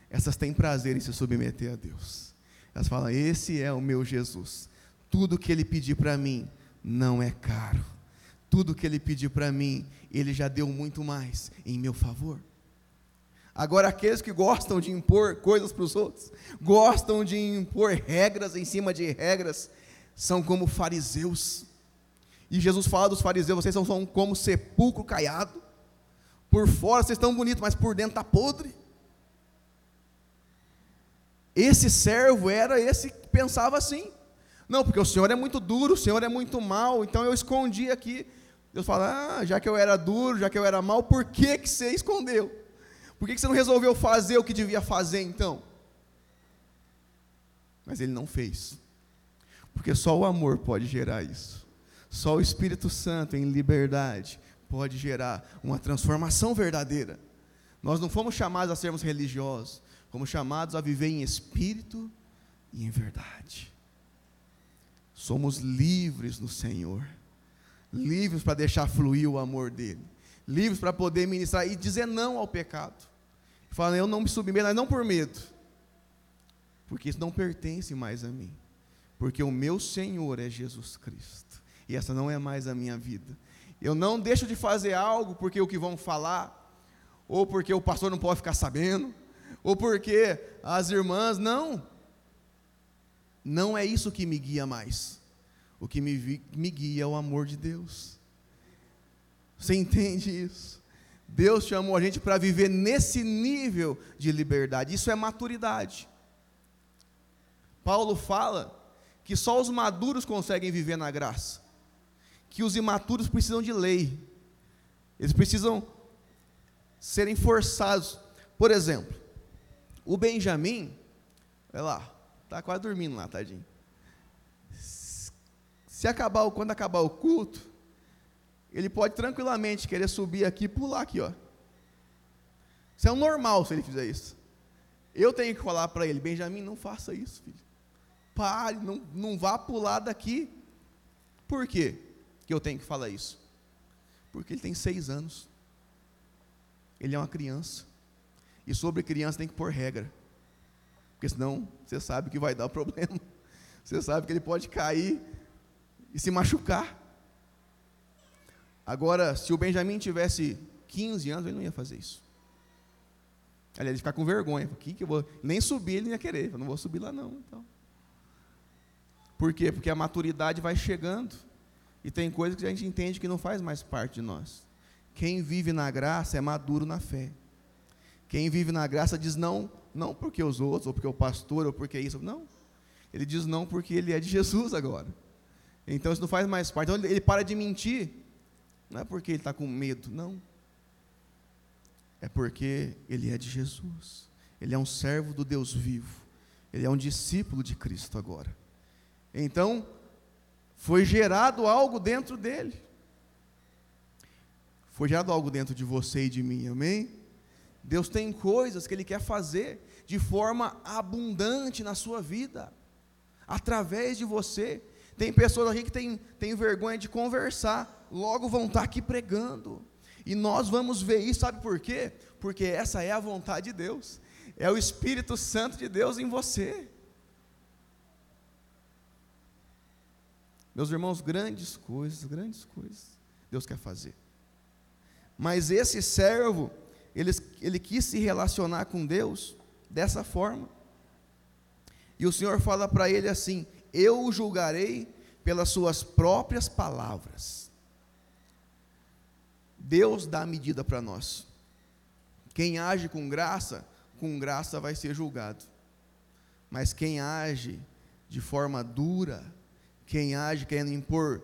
essas têm prazer em se submeter a Deus. Elas falam: Esse é o meu Jesus. Tudo que Ele pedir para mim não é caro tudo que ele pediu para mim, ele já deu muito mais em meu favor. Agora, aqueles que gostam de impor coisas para os outros, gostam de impor regras em cima de regras, são como fariseus. E Jesus fala dos fariseus: vocês são como sepulcro caiado. Por fora vocês estão bonitos, mas por dentro está podre. Esse servo era esse que pensava assim. Não, porque o Senhor é muito duro, o Senhor é muito mal, então eu escondi aqui. Deus fala: ah, já que eu era duro, já que eu era mal, por que, que você escondeu? Por que, que você não resolveu fazer o que devia fazer então? Mas ele não fez. Porque só o amor pode gerar isso. Só o Espírito Santo em liberdade pode gerar uma transformação verdadeira. Nós não fomos chamados a sermos religiosos, fomos chamados a viver em espírito e em verdade. Somos livres no Senhor livres para deixar fluir o amor dele, livres para poder ministrar e dizer não ao pecado. Fala, eu não me submeto, não por medo, porque isso não pertence mais a mim, porque o meu Senhor é Jesus Cristo, e essa não é mais a minha vida. Eu não deixo de fazer algo porque o que vão falar, ou porque o pastor não pode ficar sabendo, ou porque as irmãs, não. Não é isso que me guia mais. O que me, me guia é o amor de Deus. Você entende isso? Deus chamou a gente para viver nesse nível de liberdade. Isso é maturidade. Paulo fala que só os maduros conseguem viver na graça. Que os imaturos precisam de lei. Eles precisam serem forçados. Por exemplo, o Benjamin, olha lá, está quase dormindo lá, tadinho. Se acabar, quando acabar o culto, ele pode tranquilamente querer subir aqui e pular aqui, ó. Isso é o normal se ele fizer isso. Eu tenho que falar para ele, Benjamin, não faça isso, filho. Pare, não, não vá pular daqui. Por quê que eu tenho que falar isso? Porque ele tem seis anos. Ele é uma criança. E sobre criança tem que pôr regra. Porque senão você sabe que vai dar *laughs* problema. Você sabe que ele pode cair e se machucar. Agora, se o Benjamin tivesse 15 anos, ele não ia fazer isso. Aliás, ele ia ficar com vergonha. Que que eu vou? Nem subir ele ia querer. Eu não vou subir lá não. Então. Por quê? Porque a maturidade vai chegando. E tem coisas que a gente entende que não faz mais parte de nós. Quem vive na graça é maduro na fé. Quem vive na graça diz não, não porque os outros, ou porque o pastor, ou porque isso. Não. Ele diz não porque ele é de Jesus agora. Então isso não faz mais parte. Então ele para de mentir. Não é porque ele está com medo, não. É porque ele é de Jesus. Ele é um servo do Deus vivo. Ele é um discípulo de Cristo agora. Então, foi gerado algo dentro dele. Foi gerado algo dentro de você e de mim, amém? Deus tem coisas que Ele quer fazer de forma abundante na sua vida, através de você. Tem pessoas aqui que têm, têm vergonha de conversar, logo vão estar aqui pregando. E nós vamos ver isso, sabe por quê? Porque essa é a vontade de Deus, é o Espírito Santo de Deus em você. Meus irmãos, grandes coisas, grandes coisas Deus quer fazer. Mas esse servo, ele, ele quis se relacionar com Deus dessa forma. E o Senhor fala para ele assim: Eu o julgarei pelas suas próprias palavras. Deus dá a medida para nós. Quem age com graça, com graça vai ser julgado. Mas quem age de forma dura, quem age querendo impor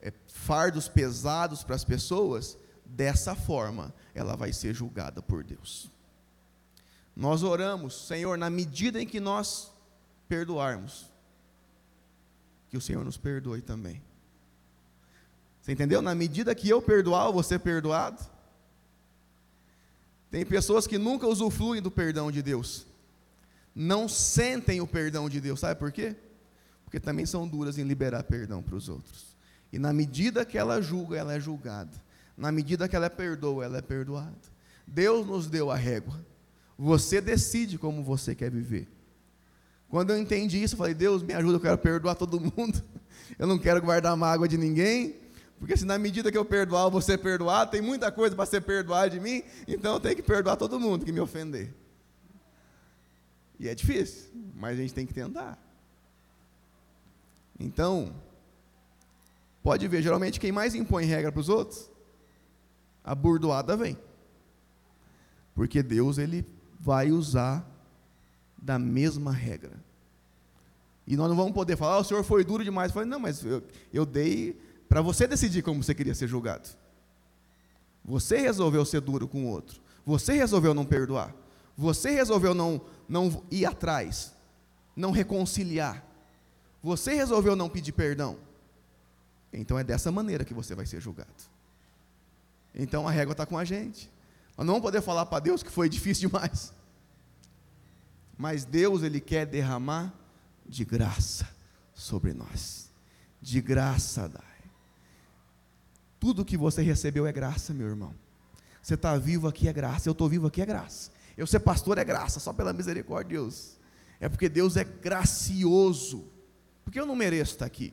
é, fardos pesados para as pessoas, dessa forma ela vai ser julgada por Deus. Nós oramos, Senhor, na medida em que nós perdoarmos, que o Senhor nos perdoe também. Você entendeu? Na medida que eu perdoar, eu vou ser perdoado. Tem pessoas que nunca usufruem do perdão de Deus. Não sentem o perdão de Deus. Sabe por quê? Porque também são duras em liberar perdão para os outros. E na medida que ela julga, ela é julgada. Na medida que ela perdoa, ela é perdoada. Deus nos deu a régua. Você decide como você quer viver. Quando eu entendi isso, eu falei: Deus, me ajuda, eu quero perdoar todo mundo. *laughs* Eu não quero guardar mágoa de ninguém. Porque se na medida que eu perdoar, eu vou ser perdoado, tem muita coisa para ser perdoada de mim, então eu tenho que perdoar todo mundo que me ofender. E é difícil, mas a gente tem que tentar. Então, pode ver, geralmente quem mais impõe regra para os outros, a burdoada vem. Porque Deus ele vai usar da mesma regra. E nós não vamos poder falar, oh, o senhor foi duro demais. Eu falei, não, mas eu, eu dei para você decidir como você queria ser julgado. Você resolveu ser duro com o outro. Você resolveu não perdoar. Você resolveu não, não ir atrás, não reconciliar. Você resolveu não pedir perdão. Então é dessa maneira que você vai ser julgado. Então a régua está com a gente. Nós não vamos poder falar para Deus que foi difícil *laughs* demais. Mas Deus, Ele quer derramar de graça sobre nós. De graça dai. Tudo que você recebeu é graça, meu irmão. Você está vivo aqui é graça, eu estou vivo aqui é graça. Eu ser pastor é graça, só pela misericórdia de Deus. É porque Deus é gracioso. Porque eu não mereço estar aqui.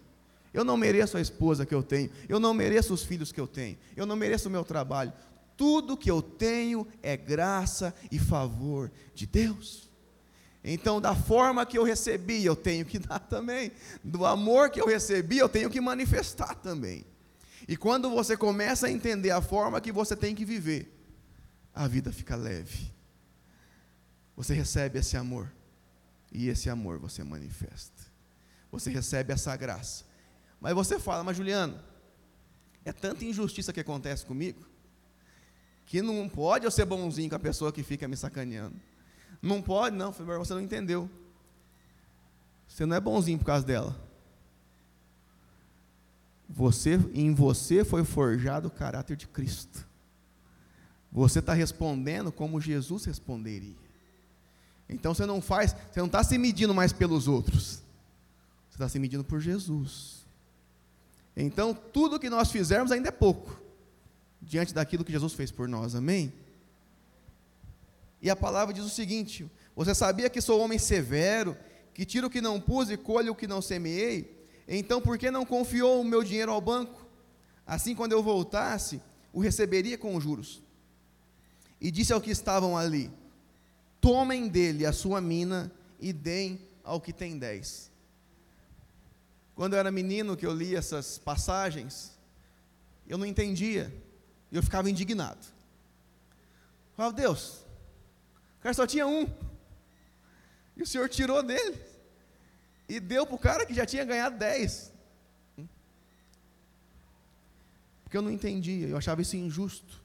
Eu não mereço a esposa que eu tenho. Eu não mereço os filhos que eu tenho. Eu não mereço o meu trabalho. Tudo que eu tenho é graça e favor de Deus. Então, da forma que eu recebi, eu tenho que dar também. Do amor que eu recebi, eu tenho que manifestar também. E quando você começa a entender a forma que você tem que viver, a vida fica leve. Você recebe esse amor. E esse amor você manifesta. Você recebe essa graça. Mas você fala, mas Juliano, é tanta injustiça que acontece comigo, que não pode eu ser bonzinho com a pessoa que fica me sacaneando. Não pode, não, você não entendeu. Você não é bonzinho por causa dela. Você, em você foi forjado o caráter de Cristo. Você está respondendo como Jesus responderia. Então você não faz, você não está se medindo mais pelos outros. Você está se medindo por Jesus. Então tudo que nós fizermos ainda é pouco diante daquilo que Jesus fez por nós. Amém? E a palavra diz o seguinte: Você sabia que sou homem severo, que tiro o que não pus e colho o que não semeei? Então, por que não confiou o meu dinheiro ao banco? Assim, quando eu voltasse, o receberia com juros. E disse ao que estavam ali: Tomem dele a sua mina e deem ao que tem dez. Quando eu era menino que eu li essas passagens, eu não entendia, eu ficava indignado. Falava, Deus, o cara só tinha um, e o Senhor tirou dele e deu para o cara que já tinha ganhado 10. Porque eu não entendia, eu achava isso injusto.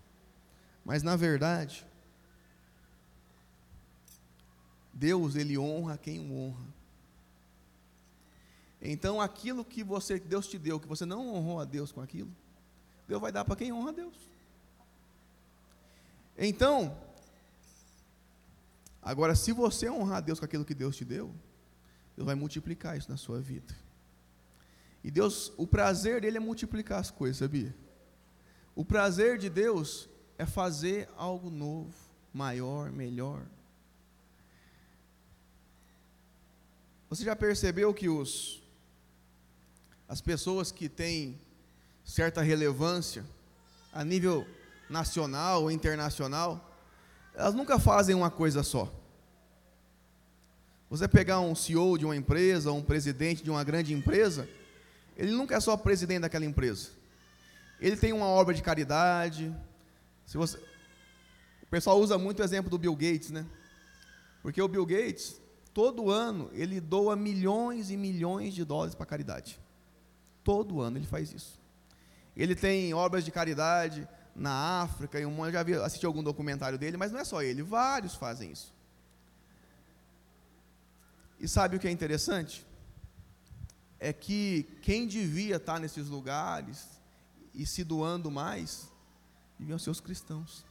Mas na verdade, Deus, ele honra quem o honra. Então, aquilo que você Deus te deu, que você não honrou a Deus com aquilo, Deus vai dar para quem honra a Deus. Então, agora se você honrar Deus com aquilo que Deus te deu, Deus vai multiplicar isso na sua vida. E Deus, o prazer dele é multiplicar as coisas, sabia? O prazer de Deus é fazer algo novo, maior, melhor. Você já percebeu que os as pessoas que têm certa relevância a nível nacional ou internacional, elas nunca fazem uma coisa só. Você pegar um CEO de uma empresa, um presidente de uma grande empresa, ele nunca é só presidente daquela empresa. Ele tem uma obra de caridade. Se você, o pessoal usa muito o exemplo do Bill Gates, né? Porque o Bill Gates, todo ano, ele doa milhões e milhões de dólares para caridade. Todo ano ele faz isso. Ele tem obras de caridade na África, e um, eu já vi, assisti algum documentário dele, mas não é só ele, vários fazem isso. E sabe o que é interessante? É que quem devia estar nesses lugares e se doando mais, deviam ser os cristãos.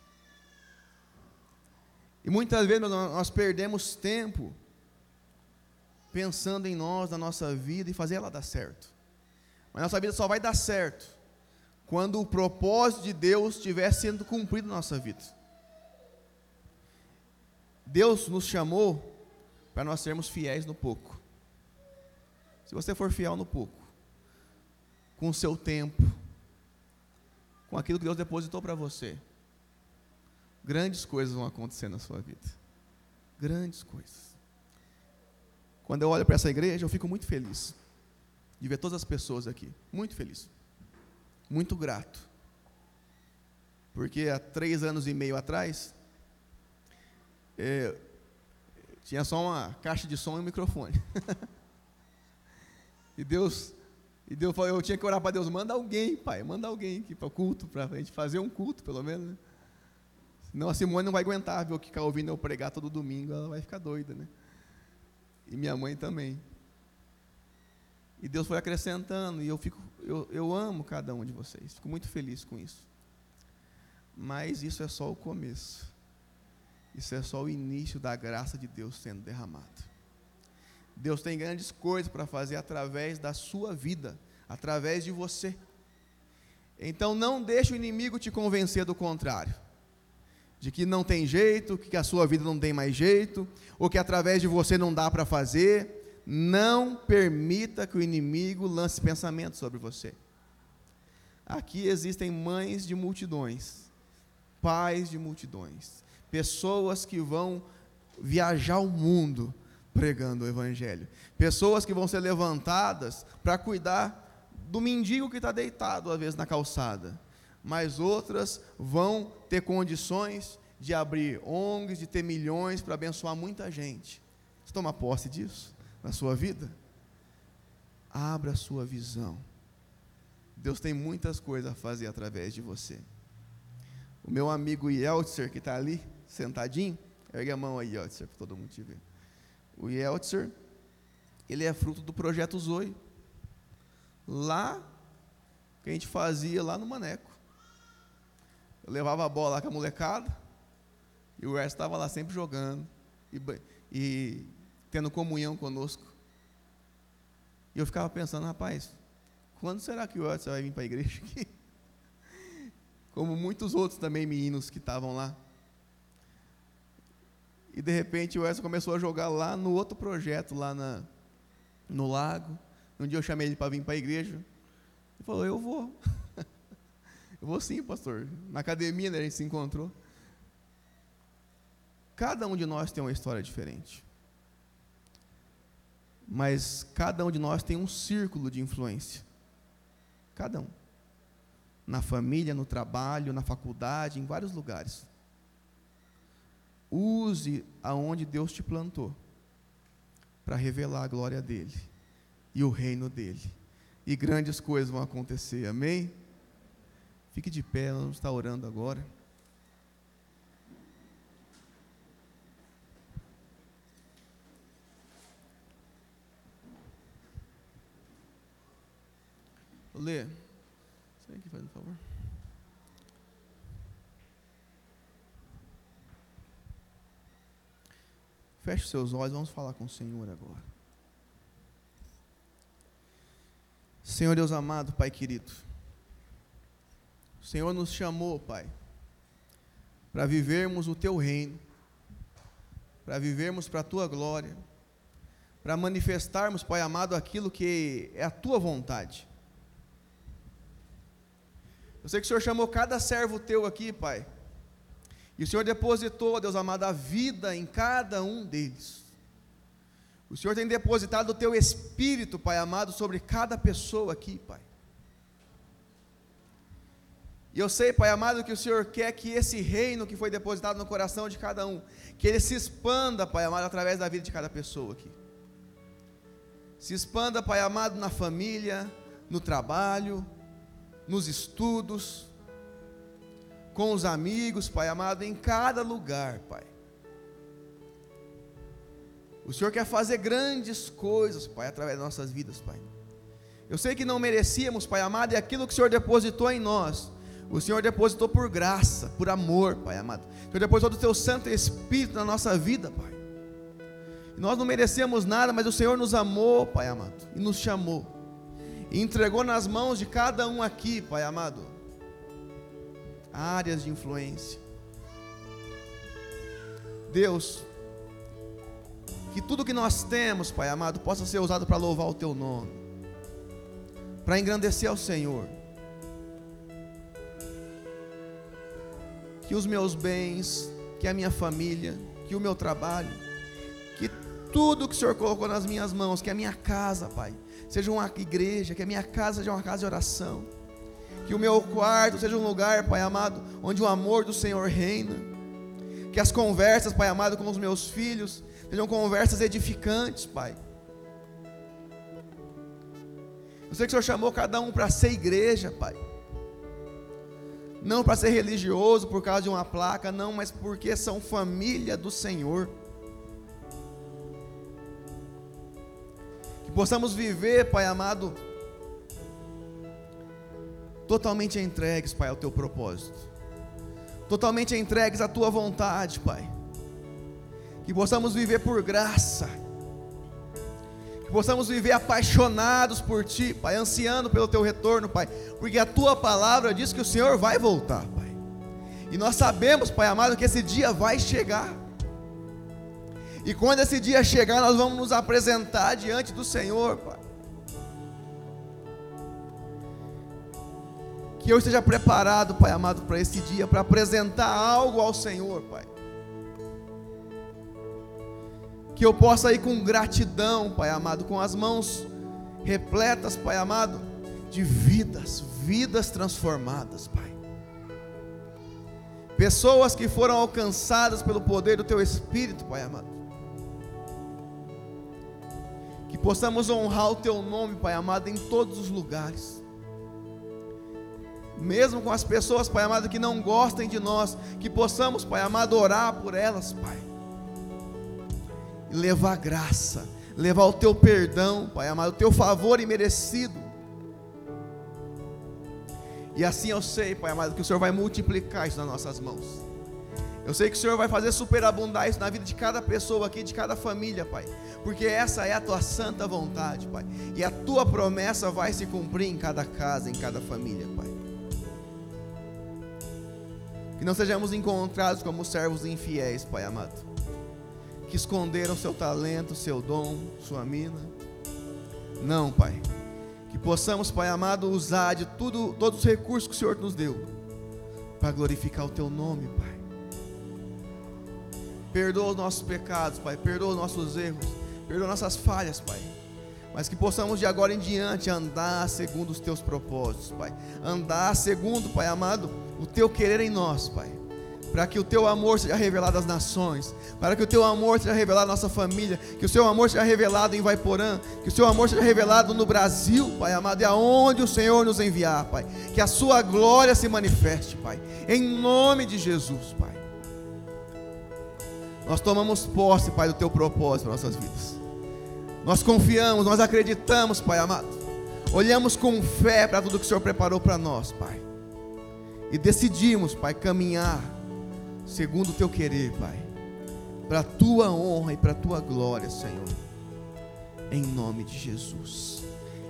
E muitas vezes nós perdemos tempo pensando em nós, na nossa vida e fazer ela dar certo. Mas nossa vida só vai dar certo quando o propósito de Deus estiver sendo cumprido na nossa vida. Deus nos chamou para nós sermos fiéis no pouco. Se você for fiel no pouco, com o seu tempo, com aquilo que Deus depositou para você, grandes coisas vão acontecer na sua vida. Grandes coisas. Quando eu olho para essa igreja, eu fico muito feliz de ver todas as pessoas aqui. Muito feliz. Muito grato. Porque há três anos e meio atrás, é, tinha só uma caixa de som e um microfone. *laughs* e Deus, e Deus falou, eu tinha que orar para Deus, manda alguém, pai, manda alguém aqui para o culto, para a gente fazer um culto, pelo menos. Né? Senão a Simone não vai aguentar ver o que ficar ouvindo eu pregar todo domingo, ela vai ficar doida, né? E minha mãe também. E Deus foi acrescentando, e eu, fico, eu, eu amo cada um de vocês, fico muito feliz com isso. Mas isso é só o começo. Isso é só o início da graça de Deus sendo derramada. Deus tem grandes coisas para fazer através da sua vida, através de você. Então não deixe o inimigo te convencer do contrário. De que não tem jeito, que a sua vida não tem mais jeito, ou que através de você não dá para fazer, não permita que o inimigo lance pensamentos sobre você. Aqui existem mães de multidões, pais de multidões, pessoas que vão viajar o mundo pregando o Evangelho, pessoas que vão ser levantadas para cuidar do mendigo que está deitado, às vezes, na calçada, mas outras vão ter condições de abrir ONGs, de ter milhões para abençoar muita gente. Você toma posse disso? Na sua vida? Abra a sua visão. Deus tem muitas coisas a fazer através de você. O meu amigo Yeltser, que está ali, sentadinho, ergue a mão aí, Yeltser, para todo mundo te ver. O Yeltser, ele é fruto do projeto Zoe. Lá, que a gente fazia lá no Maneco. Eu levava a bola lá com a molecada, e o resto estava lá sempre jogando. E, e tendo comunhão conosco. E eu ficava pensando, rapaz, quando será que o Edson vai vir para a igreja aqui? *laughs* Como muitos outros também meninos que estavam lá. E de repente o Edson começou a jogar lá no outro projeto, lá na, no lago. Um dia eu chamei ele para vir para a igreja. Ele falou, eu vou. *laughs* eu vou sim, pastor. Na academia né, a gente se encontrou. Cada um de nós tem uma história diferente mas cada um de nós tem um círculo de influência. Cada um. Na família, no trabalho, na faculdade, em vários lugares. Use aonde Deus te plantou para revelar a glória dele e o reino dele. E grandes coisas vão acontecer. Amém? Fique de pé, nós vamos estar orando agora. Lê. Você faz um favor. Feche seus olhos, vamos falar com o Senhor agora. Senhor Deus amado, Pai querido, o Senhor nos chamou, Pai, para vivermos o Teu reino, para vivermos para a Tua glória, para manifestarmos, Pai amado, aquilo que é a Tua vontade. Eu sei que o Senhor chamou cada servo Teu aqui, Pai, e o Senhor depositou, Deus amado, a vida em cada um deles. O Senhor tem depositado o teu espírito, Pai amado, sobre cada pessoa aqui, Pai. E eu sei, Pai amado, que o Senhor quer que esse reino que foi depositado no coração de cada um, que ele se expanda, Pai amado, através da vida de cada pessoa aqui. Se expanda, Pai amado, na família, no trabalho, nos estudos, com os amigos, Pai amado, em cada lugar, Pai. O Senhor quer fazer grandes coisas, Pai, através das nossas vidas, Pai. Eu sei que não merecíamos, Pai amado, e aquilo que o Senhor depositou em nós, o Senhor depositou por graça, por amor, Pai amado. O Senhor depositou do Teu Santo Espírito na nossa vida, Pai. E nós não merecíamos nada, mas o Senhor nos amou, Pai amado, e nos chamou. Entregou nas mãos de cada um aqui, Pai amado, áreas de influência. Deus, que tudo que nós temos, Pai amado, possa ser usado para louvar o Teu nome, para engrandecer ao Senhor. Que os meus bens, que a minha família, que o meu trabalho, tudo que o Senhor colocou nas minhas mãos, que a minha casa, Pai, seja uma igreja, que a minha casa seja uma casa de oração, que o meu quarto seja um lugar, Pai amado, onde o amor do Senhor reina, que as conversas, Pai amado, com os meus filhos Sejam conversas edificantes, Pai. Eu sei que o Senhor chamou cada um para ser igreja, Pai. Não para ser religioso por causa de uma placa, não, mas porque são família do Senhor. Possamos viver, Pai amado, totalmente entregues, Pai, ao teu propósito. Totalmente entregues à tua vontade, Pai. Que possamos viver por graça, que possamos viver apaixonados por Ti, Pai, ansiando pelo Teu retorno, Pai, porque a Tua palavra diz que o Senhor vai voltar, Pai, e nós sabemos, Pai amado, que esse dia vai chegar, e quando esse dia chegar, nós vamos nos apresentar diante do Senhor, Pai. Que eu esteja preparado, Pai amado, para esse dia, para apresentar algo ao Senhor, Pai que eu possa ir com gratidão, Pai amado, com as mãos repletas, Pai amado, de vidas, vidas transformadas, Pai. Pessoas que foram alcançadas pelo poder do Teu Espírito, Pai amado. Que possamos honrar o Teu nome, Pai amado, em todos os lugares. Mesmo com as pessoas, Pai amado, que não gostem de nós, que possamos, Pai amado, orar por elas, Pai levar graça, levar o teu perdão, Pai amado, o teu favor imerecido. E assim eu sei, Pai amado, que o Senhor vai multiplicar isso nas nossas mãos. Eu sei que o Senhor vai fazer superabundar isso na vida de cada pessoa aqui, de cada família, Pai. Porque essa é a tua santa vontade, Pai. E a tua promessa vai se cumprir em cada casa, em cada família, Pai. Que não sejamos encontrados como servos infiéis, Pai amado que esconderam seu talento, seu dom, sua mina. Não, Pai. Que possamos, Pai amado, usar de tudo, todos os recursos que o Senhor nos deu para glorificar o Teu nome, Pai. Perdoa os nossos pecados, Pai. Perdoa os nossos erros. Perdoa nossas falhas, Pai. Mas que possamos de agora em diante andar segundo os Teus propósitos, Pai. Andar segundo, Pai amado, o Teu querer em nós, Pai para que o teu amor seja revelado às nações, para que o teu amor seja revelado à nossa família, que o seu amor seja revelado em Vaiporã, que o seu amor seja revelado no Brasil, Pai amado, e aonde o Senhor nos enviar, Pai, que a sua glória se manifeste, Pai, em nome de Jesus, Pai. Nós tomamos posse, Pai, do teu propósito para nossas vidas. Nós confiamos, nós acreditamos, Pai amado. Olhamos com fé para tudo que o Senhor preparou para nós, Pai. E decidimos, Pai, caminhar segundo o teu querer, Pai. Para a tua honra e para a tua glória, Senhor. Em nome de Jesus.